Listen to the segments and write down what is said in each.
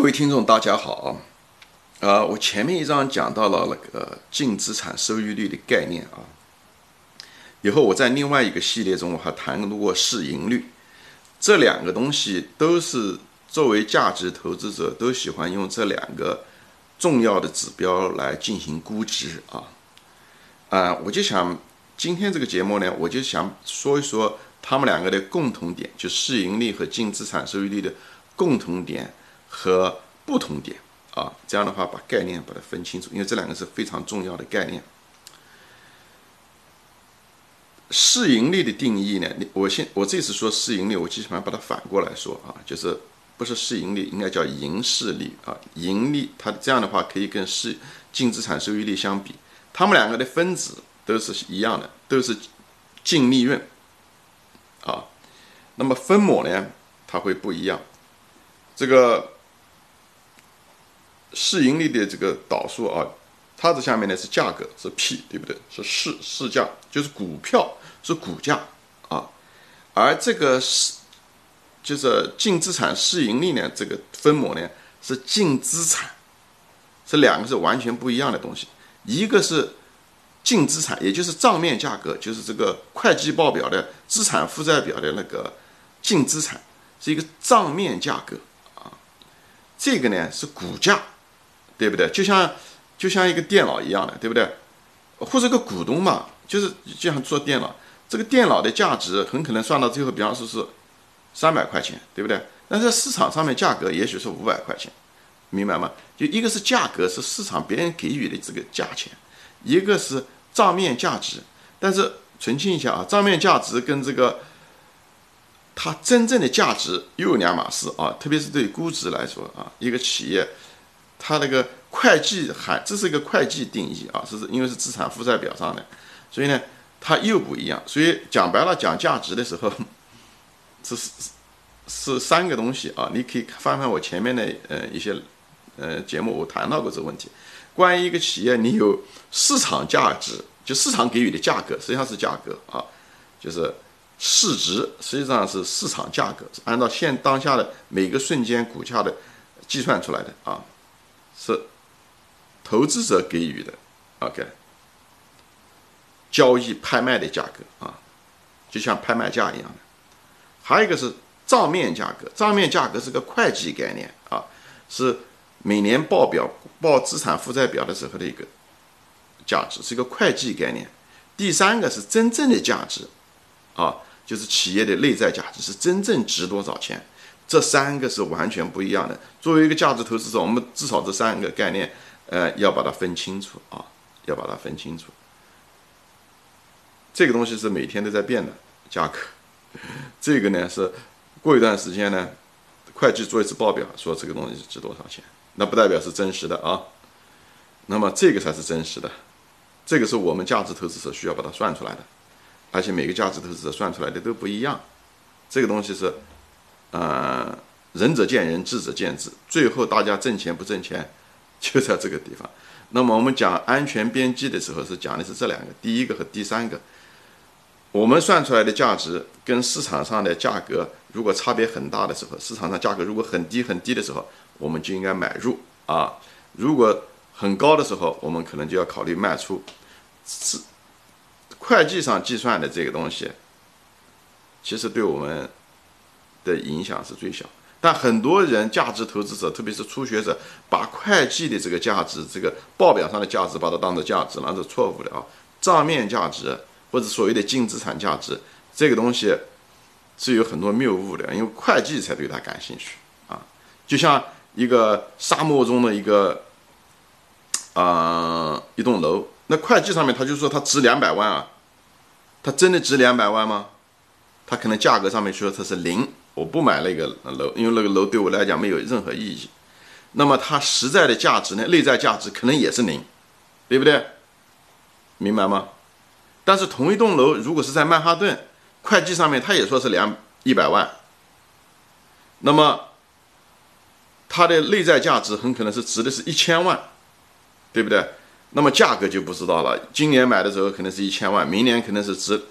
各位听众，大家好啊！啊，我前面一章讲到了那个净资产收益率的概念啊，以后我在另外一个系列中我还谈过市盈率，这两个东西都是作为价值投资者都喜欢用这两个重要的指标来进行估值啊。啊，我就想今天这个节目呢，我就想说一说他们两个的共同点，就市盈率和净资产收益率的共同点。和不同点啊，这样的话把概念把它分清楚，因为这两个是非常重要的概念。市盈率的定义呢，我先我这次说市盈率，我基本上把它反过来说啊，就是不是市盈率，应该叫盈市率啊。盈利它这样的话可以跟市净资产收益率相比，它们两个的分子都是一样的，都是净利润啊。那么分母呢，它会不一样，这个。市盈率的这个导数啊，它这下面呢是价格是 P 对不对？是市市价，就是股票是股价啊，而这个是就是净资产市盈率呢，这个分母呢是净资产，这两个是完全不一样的东西。一个是净资产，也就是账面价格，就是这个会计报表的资产负债表的那个净资产，是一个账面价格啊。这个呢是股价。对不对？就像就像一个电脑一样的，对不对？或者个股东嘛，就是就像做电脑，这个电脑的价值很可能算到最后，比方说是三百块钱，对不对？但是市场上面价格也许是五百块钱，明白吗？就一个是价格是市场别人给予的这个价钱，一个是账面价值。但是澄清一下啊，账面价值跟这个它真正的价值又有两码事啊，特别是对估值来说啊，一个企业。它那个会计还，这是一个会计定义啊，是是因为是资产负债表上的，所以呢，它又不一样。所以讲白了，讲价值的时候，是是是三个东西啊。你可以翻翻我前面的呃一些呃节目，我谈到过这个问题。关于一个企业，你有市场价值，就市场给予的价格，实际上是价格啊，就是市值，实际上是市场价格，是按照现当下的每个瞬间股价的计算出来的啊。是投资者给予的，OK，交易拍卖的价格啊，就像拍卖价一样的。还有一个是账面价格，账面价格是个会计概念啊，是每年报表报资产负债表的时候的一个价值，是一个会计概念。第三个是真正的价值啊，就是企业的内在价值是真正值多少钱。这三个是完全不一样的。作为一个价值投资者，我们至少这三个概念，呃，要把它分清楚啊，要把它分清楚。这个东西是每天都在变的价格，这个呢是过一段时间呢，会计做一次报表，说这个东西值多少钱，那不代表是真实的啊。那么这个才是真实的，这个是我们价值投资者需要把它算出来的，而且每个价值投资者算出来的都不一样，这个东西是。呃，仁者见仁，智者见智，最后大家挣钱不挣钱，就在这个地方。那么我们讲安全边际的时候，是讲的是这两个，第一个和第三个。我们算出来的价值跟市场上的价格如果差别很大的时候，市场上价格如果很低很低的时候，我们就应该买入啊；如果很高的时候，我们可能就要考虑卖出。是会计上计算的这个东西，其实对我们。的影响是最小，但很多人价值投资者，特别是初学者，把会计的这个价值，这个报表上的价值，把它当做价值，那是错误的啊。账面价值或者所谓的净资产价值，这个东西是有很多谬误的，因为会计才对它感兴趣啊。就像一个沙漠中的一个啊一栋楼，那会计上面他就说它值两百万啊，它真的值两百万吗？它可能价格上面说它是零。我不买那个楼，因为那个楼对我来讲没有任何意义。那么它实在的价值呢？内在价值可能也是零，对不对？明白吗？但是同一栋楼如果是在曼哈顿，会计上面他也说是两一百万，那么它的内在价值很可能是值的是一千万，对不对？那么价格就不知道了。今年买的时候可能是一千万，明年可能是值。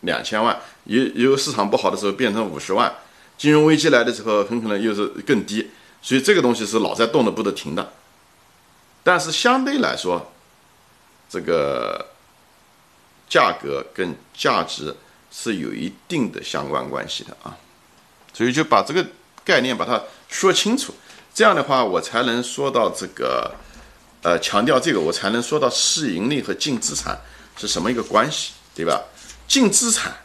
两千万，有有市场不好的时候变成五十万，金融危机来的时候很可能又是更低。所以这个东西是老在动的不得停的。但是相对来说，这个价格跟价值是有一定的相关关系的啊，所以就把这个概念把它说清楚，这样的话我才能说到这个，呃，强调这个我才能说到市盈率和净资产是什么一个关系，对吧？净资产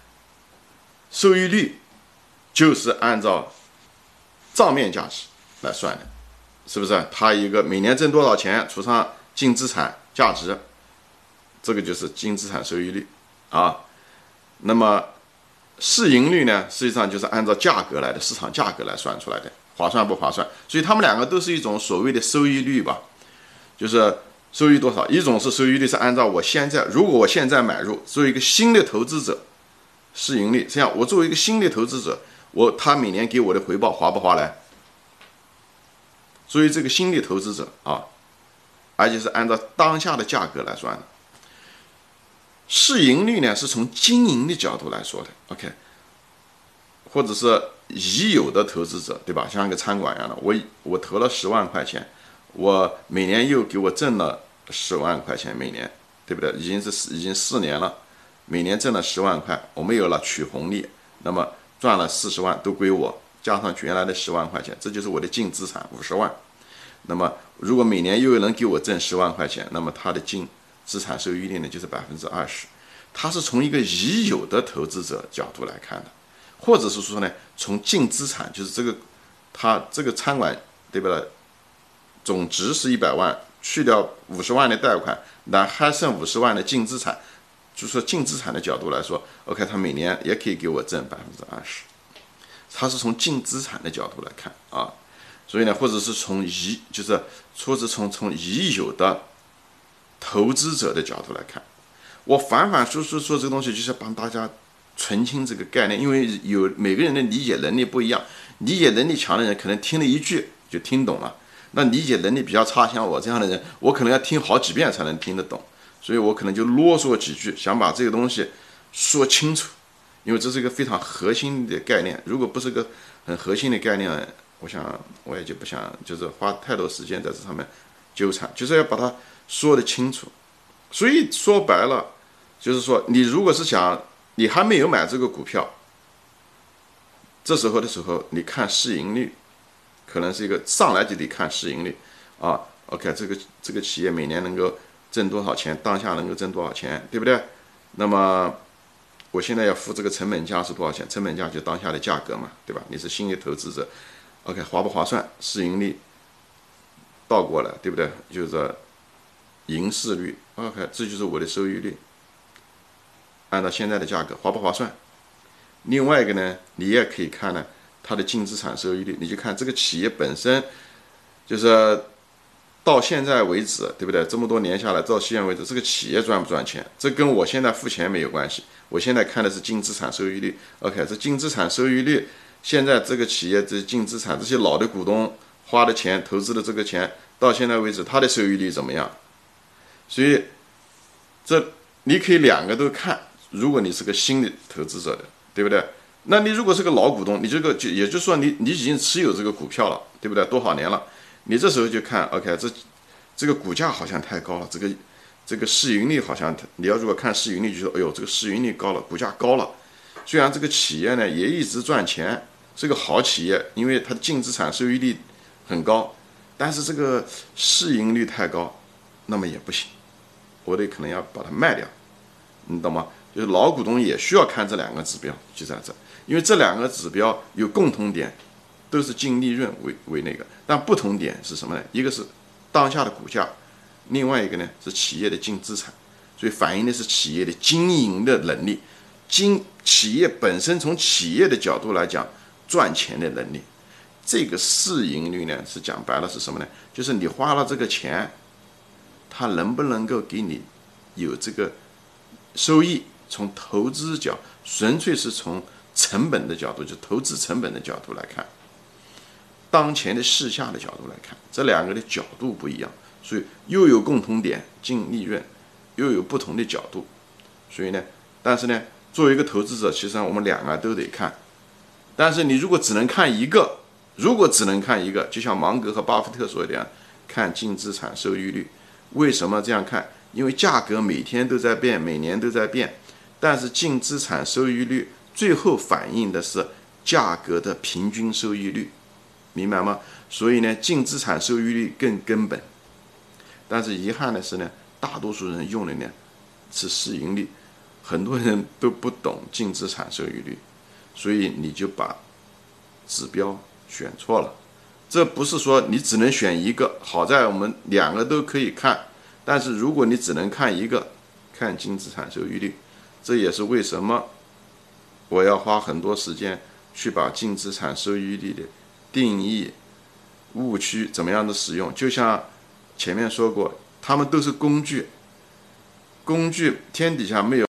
收益率就是按照账面价值来算的。是不是？它一个每年挣多少钱除上净资产价值，这个就是净资产收益率啊。那么市盈率呢，实际上就是按照价格来的，市场价格来算出来的，划算不划算？所以它们两个都是一种所谓的收益率吧，就是收益多少。一种是收益率是按照我现在，如果我现在买入，作为一个新的投资者，市盈率这样，我作为一个新的投资者，我他每年给我的回报划不划来？所以这个新的投资者啊，而且是按照当下的价格来算的。市盈率呢，是从经营的角度来说的。OK，或者是已有的投资者，对吧？像一个餐馆一样的，我我投了十万块钱，我每年又给我挣了十万块钱，每年对不对？已经是已经四年了，每年挣了十万块，我没有了取红利，那么赚了四十万都归我。加上原来的十万块钱，这就是我的净资产五十万。那么，如果每年又能给我挣十万块钱，那么它的净资产收益率呢，就是百分之二十。它是从一个已有的投资者角度来看的，或者是说呢，从净资产，就是这个它这个餐馆对不对？总值是一百万，去掉五十万的贷款，那还剩五十万的净资产，就说净资产的角度来说，OK，他每年也可以给我挣百分之二十。他是从净资产的角度来看啊，所以呢，或者是从已就是，或者从从已有的投资者的角度来看，我反反复复说这个东西，就是帮大家澄清这个概念，因为有每个人的理解能力不一样，理解能力强的人可能听了一句就听懂了，那理解能力比较差，像我这样的人，我可能要听好几遍才能听得懂，所以我可能就啰嗦几句，想把这个东西说清楚。因为这是一个非常核心的概念，如果不是个很核心的概念，我想我也就不想就是花太多时间在这上面纠缠，就是要把它说得清楚。所以说白了，就是说你如果是想你还没有买这个股票，这时候的时候，你看市盈率，可能是一个上来就得看市盈率啊。OK，这个这个企业每年能够挣多少钱，当下能够挣多少钱，对不对？那么。我现在要付这个成本价是多少钱？成本价就当下的价格嘛，对吧？你是新的投资者，OK，划不划算？市盈率倒过来，对不对？就是盈市率，OK，这就是我的收益率。按照现在的价格，划不划算？另外一个呢，你也可以看呢，它的净资产收益率，你就看这个企业本身就是。到现在为止，对不对？这么多年下来，到现在为止，这个企业赚不赚钱？这跟我现在付钱没有关系。我现在看的是净资产收益率。OK，这净资产收益率，现在这个企业这净资产，这些老的股东花的钱、投资的这个钱，到现在为止，它的收益率怎么样？所以，这你可以两个都看。如果你是个新的投资者的，对不对？那你如果是个老股东，你这个就也就是说，你你已经持有这个股票了，对不对？多少年了？你这时候就看，OK，这这个股价好像太高了，这个这个市盈率好像，你要如果看市盈率，就说，哎呦，这个市盈率高了，股价高了。虽然这个企业呢也一直赚钱，是个好企业，因为它净资产收益率很高，但是这个市盈率太高，那么也不行，我得可能要把它卖掉，你懂吗？就是老股东也需要看这两个指标，就在这，因为这两个指标有共同点。都是净利润为为那个，但不同点是什么呢？一个是当下的股价，另外一个呢是企业的净资产，所以反映的是企业的经营的能力，经企业本身从企业的角度来讲赚钱的能力。这个市盈率呢是讲白了是什么呢？就是你花了这个钱，它能不能够给你有这个收益？从投资角，纯粹是从成本的角度，就投资成本的角度来看。当前的市价的角度来看，这两个的角度不一样，所以又有共同点净利润，又有不同的角度，所以呢，但是呢，作为一个投资者，其实我们两个都得看，但是你如果只能看一个，如果只能看一个，就像芒格和巴菲特说的样，看净资产收益率。为什么这样看？因为价格每天都在变，每年都在变，但是净资产收益率最后反映的是价格的平均收益率，明白吗？所以呢，净资产收益率更根本。但是遗憾的是呢，大多数人用的呢是市盈率，很多人都不懂净资产收益率，所以你就把指标选错了。这不是说你只能选一个，好在我们两个都可以看。但是如果你只能看一个，看净资产收益率，这也是为什么我要花很多时间去把净资产收益率的定义、误区怎么样的使用。就像前面说过，他们都是工具，工具天底下没有。